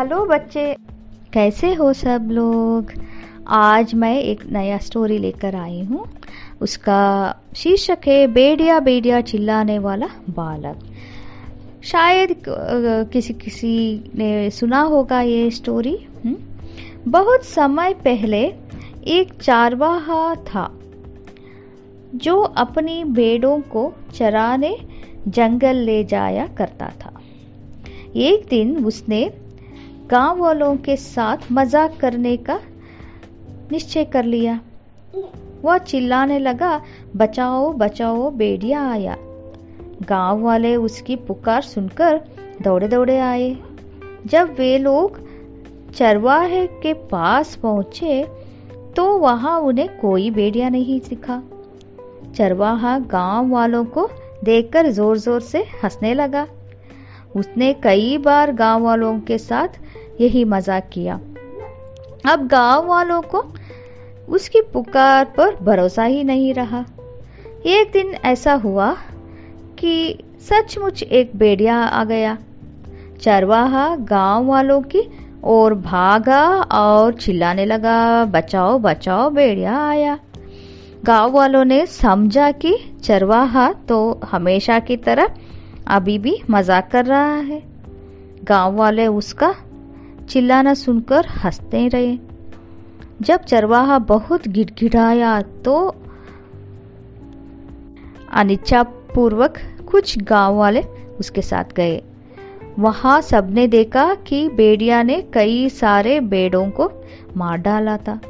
Hello बच्चे। कैसे हो सब लोग? आज मैं एक नया स्टोरी लेकर आई हूँ। उसका शीर्षक है, बेडिया बेडिया चिल्लाने वाला बालक। शायद किसी किसी ने सुना होगा ये स्टोरी हुँ? बहुत समय पहले एक चारवाहा था, जो अपनी भेड़ों को चराने जंगल ले जाया करता था। एक दिन उसने गाँव वालों के साथ मज़ाक करने का निश्चय कर लिया। वह चिल्लाने लगा, बचाओ बचाओ, बेड़िया आया। गाँव वाले उसकी पुकार सुनकर दौड़े दौड़े आए। जब वे लोग चरवाहे के पास पहुँचे तो वहाँ उन्हें कोई बेड़िया नहीं दिखा। चरवाहा गाँव वालों को देखकर ज़ोर ज़ोर से हंसने लगा। उसने कई बार गाँव वालों के साथ यही मज़ाक किया। अब गाँव वालों को उसकी पुकार पर भरोसा ही नहीं रहा। एक दिन ऐसा हुआ कि सचमुच एक बेड़िया आ गया। चरवाहा गाँव वालों की और भागा और चिल्लाने लगा, बचाओ बचाओ बेड़िया आया। गाँव वालों ने समझा कि चरवाहा तो हमेशा की तरह अभी भी मज़ाक कर रहा है। गाँव वाले उसका चिल्लाना सुनकर हँसते रहे। जब चरवाहा बहुत गिड़गिड़ाया तो अनिच्छा पूर्वक कुछ गाँव वाले उसके साथ गए। वहाँ सबने देखा कि बेड़िया ने कई सारे बेड़ों को मार डाला था।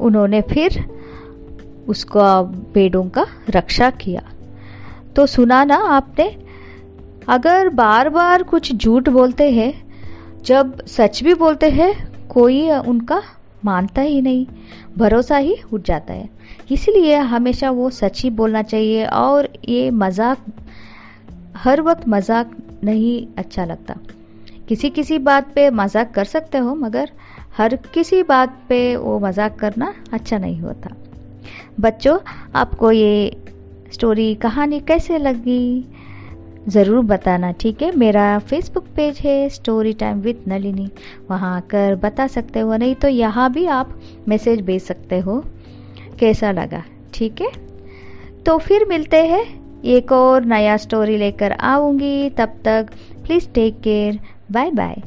उन्होंने फिर उसका पेड़ों का रक्षा किया। तो सुना ना आपने, अगर बार बार कुछ झूठ बोलते हैं, जब सच भी बोलते हैं, कोई उनका मानता ही नहीं, भरोसा ही उठ जाता है। इसलिए हमेशा वो सच ही बोलना चाहिए और ये मज़ाक, हर वक्त मज़ाक नहीं अच्छा लगता। किसी किसी बात पे मज़ाक कर सकते हो, मगर हर किसी बात पे वो मज़ाक करना अच्छा नहीं होता। बच्चों, आपको ये स्टोरी कहानी कैसे लगी? ज़रूर बताना, ठीक है? मेरा फेसबुक पेज है स्टोरी टाइम विथ नलिनी वहाँ आकर बता सकते हो, नहीं तो यहाँ भी आप मैसेज भेज सकते हो। कैसा लगा? ठीक है? तो फिर मिलते हैं। एक और नया स्टोरी लेकर आऊँगी। तब तक please take care bye bye